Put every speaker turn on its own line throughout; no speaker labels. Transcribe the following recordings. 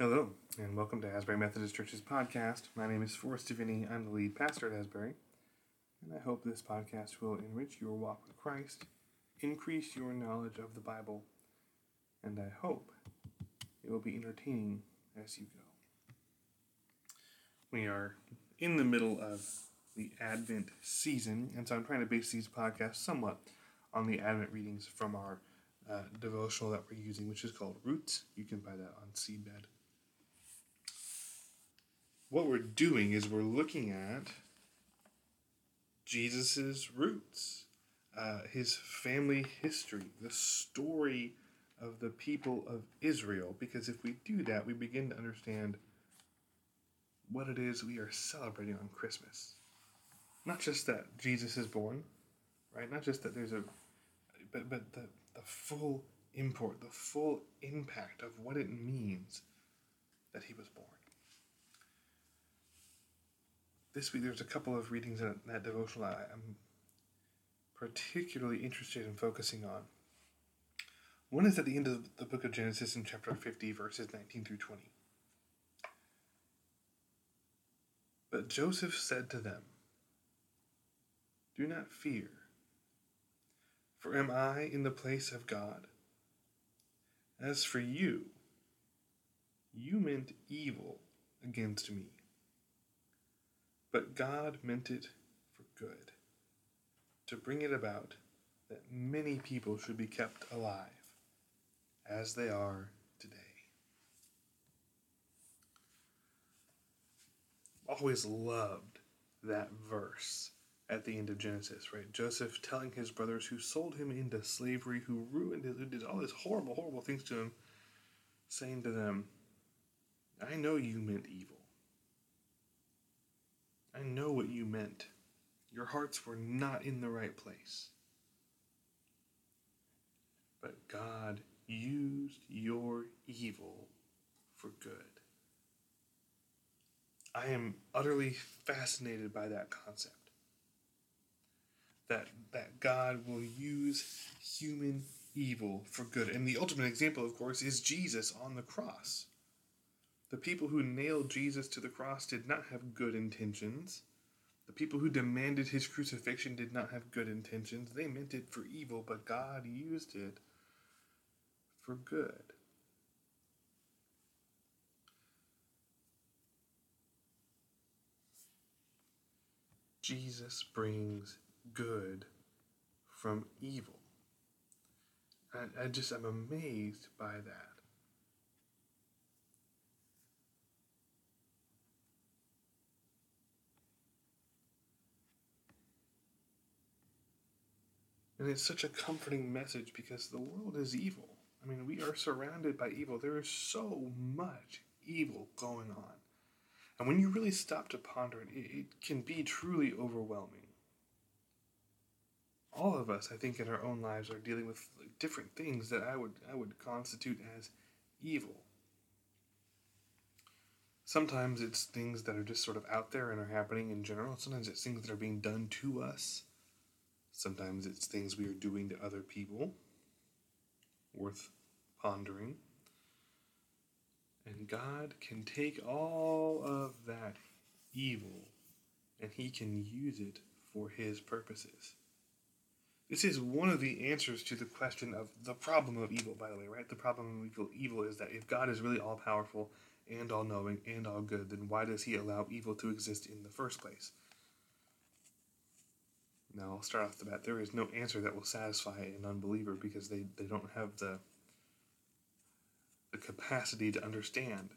Hello, and welcome to Asbury Methodist Church's podcast. My name is Forrest Devini. I'm the lead pastor at Asbury, and I hope this podcast will enrich your walk with Christ, increase your knowledge of the Bible, and I hope it will be entertaining as you go. We are in the middle of the Advent season, and so I'm trying to base these podcasts somewhat on the Advent readings from our uh, devotional that we're using, which is called Roots. You can buy that on Seedbed. What we're doing is we're looking at Jesus's roots, uh, his family history, the story of the people of Israel. Because if we do that, we begin to understand what it is we are celebrating on Christmas. Not just that Jesus is born, right? Not just that there's a, but but the the full import, the full impact of what it means that he was born. This week, there's a couple of readings in that devotional I, I'm particularly interested in focusing on. One is at the end of the book of Genesis in chapter 50, verses 19 through 20. But Joseph said to them, Do not fear, for am I in the place of God? As for you, you meant evil against me, but God meant it for good, to bring it about that many people should be kept alive, as they are today. Always loved that verse at the end of Genesis, right? Joseph telling his brothers who sold him into slavery, who ruined his, who did all these horrible, horrible things to him, saying to them, I know you meant evil. I know what you meant. Your hearts were not in the right place. But God used your evil for good. I am utterly fascinated by that concept. That, that God will use human evil for good. And the ultimate example, of course, is Jesus on the cross. The people who nailed Jesus to the cross did not have good intentions. The people who demanded his crucifixion did not have good intentions. They meant it for evil, but God used it for good. Jesus brings good from evil. I, I just am amazed by that. And it's such a comforting message because the world is evil. I mean, we are surrounded by evil. There is so much evil going on. And when you really stop to ponder it, it, can be truly overwhelming. All of us, I think, in our own lives are dealing with different things that I would I would constitute as evil. Sometimes it's things that are just sort of out there and are happening in general. Sometimes it's things that are being done to us. Sometimes it's things we are doing to other people worth pondering. And God can take all of that evil and He can use it for His purposes. This is one of the answers to the question of the problem of evil, by the way, right? The problem of evil, evil is that if God is really all powerful and all knowing and all good, then why does He allow evil to exist in the first place? Now, I'll start off the bat. There is no answer that will satisfy an unbeliever because they, they don't have the, the capacity to understand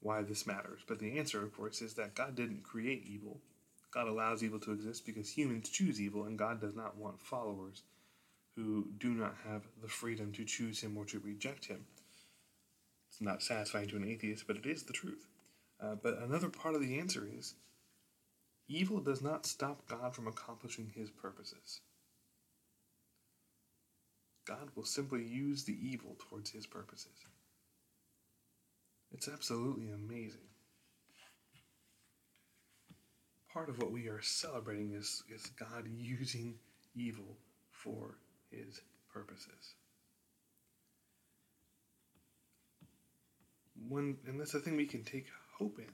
why this matters. But the answer, of course, is that God didn't create evil. God allows evil to exist because humans choose evil, and God does not want followers who do not have the freedom to choose Him or to reject Him. It's not satisfying to an atheist, but it is the truth. Uh, but another part of the answer is Evil does not stop God from accomplishing his purposes. God will simply use the evil towards his purposes. It's absolutely amazing. Part of what we are celebrating is, is God using evil for his purposes. one, and that's the thing we can take hope in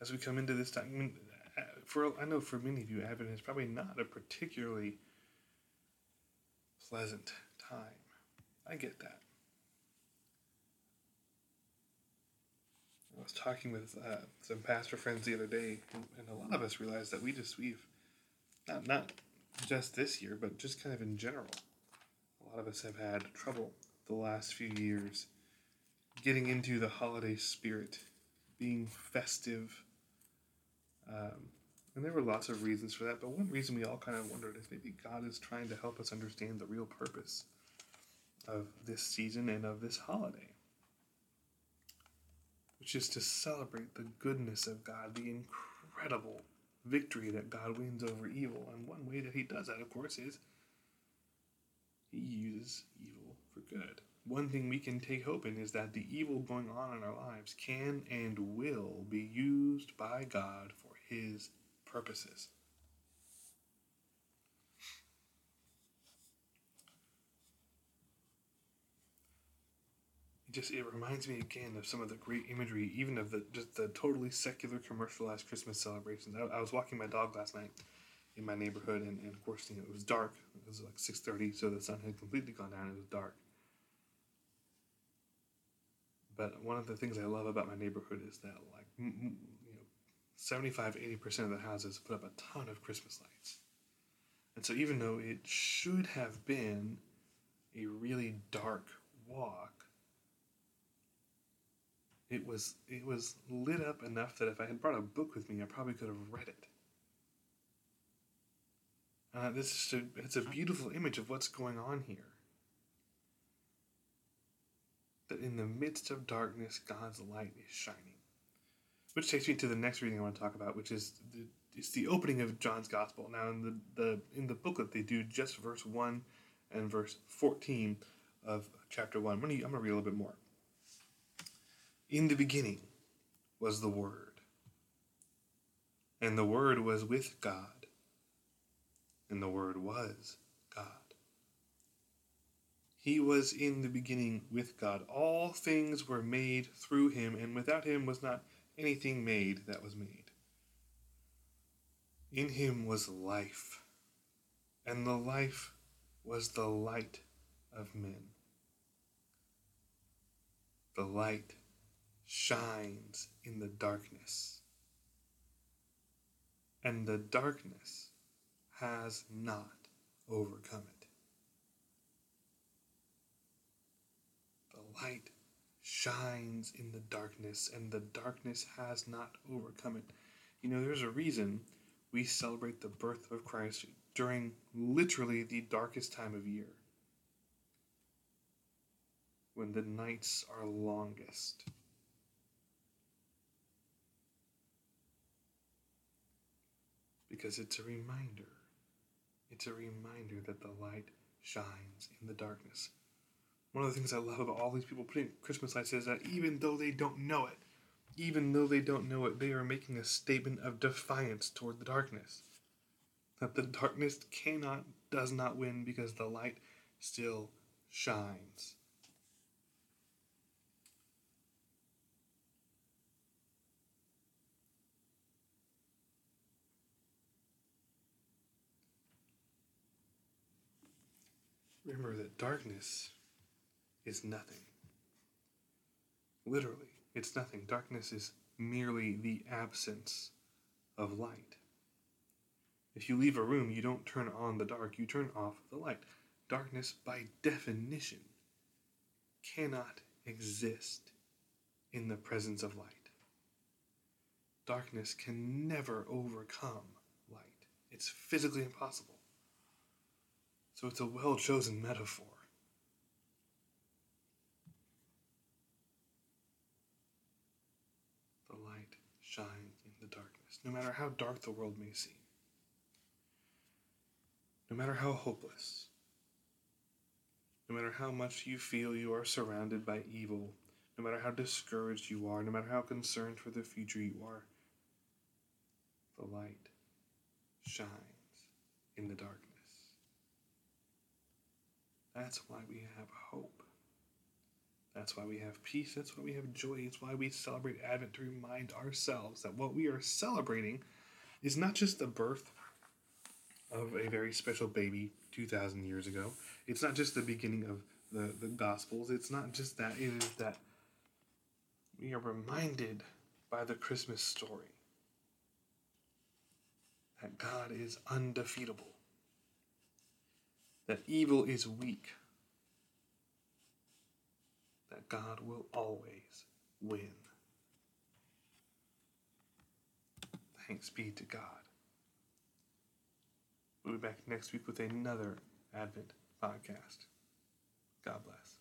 as we come into this time. For I know for many of you, Advent is probably not a particularly pleasant time. I get that. I was talking with uh, some pastor friends the other day, and, and a lot of us realized that we just we've not not just this year, but just kind of in general, a lot of us have had trouble the last few years getting into the holiday spirit, being festive. Um, and there were lots of reasons for that, but one reason we all kind of wondered is maybe God is trying to help us understand the real purpose of this season and of this holiday, which is to celebrate the goodness of God, the incredible victory that God wins over evil. And one way that He does that, of course, is He uses evil for good. One thing we can take hope in is that the evil going on in our lives can and will be used by God for His purposes. It just it reminds me again of some of the great imagery, even of the just the totally secular commercialized Christmas celebrations. I, I was walking my dog last night in my neighborhood, and, and of course, you know, it was dark. It was like six thirty, so the sun had completely gone down. It was dark. But one of the things I love about my neighborhood is that, like, know, 75 80% of the houses put up a ton of Christmas lights. And so, even though it should have been a really dark walk, it was it was lit up enough that if I had brought a book with me, I probably could have read it. Uh, this is a, it's a beautiful image of what's going on here. That in the midst of darkness, God's light is shining. Which takes me to the next reading I want to talk about, which is the, it's the opening of John's Gospel. Now, in the, the in the booklet, they do just verse one and verse fourteen of chapter one. I'm going to, read a little bit more. In the beginning was the Word, and the Word was with God, and the Word was God. He was in the beginning with God. All things were made through him, and without him was not anything made that was made. In him was life, and the life was the light of men. The light shines in the darkness, and the darkness has not overcome it. The light shines in the darkness, and the darkness has not overcome it. You know, there's a reason we celebrate the birth of Christ during literally the darkest time of year, when the nights are longest. Because it's a reminder. It's a reminder that the light shines in the darkness. One of the things I love about all these people putting Christmas lights is that even though they don't know it, even though they don't know it, they are making a statement of defiance toward the darkness. That the darkness cannot, does not win because the light still shines. Remember that darkness is nothing. Literally, it's nothing. Darkness is merely the absence of light. If you leave a room, you don't turn on the dark, you turn off the light. Darkness, by definition, cannot exist in the presence of light. Darkness can never overcome light, it's physically impossible. So it's a well chosen metaphor. The light shines in the darkness, no matter how dark the world may seem, no matter how hopeless, no matter how much you feel you are surrounded by evil, no matter how discouraged you are, no matter how concerned for the future you are, the light shines in the darkness. That's why we have hope. That's why we have peace. That's why we have joy. It's why we celebrate Advent to remind ourselves that what we are celebrating is not just the birth of a very special baby 2,000 years ago. It's not just the beginning of the, the Gospels. It's not just that. It is that we are reminded by the Christmas story that God is undefeatable, that evil is weak, that God will always win. Thanks be to God. We'll be back next week with another Advent podcast. God bless.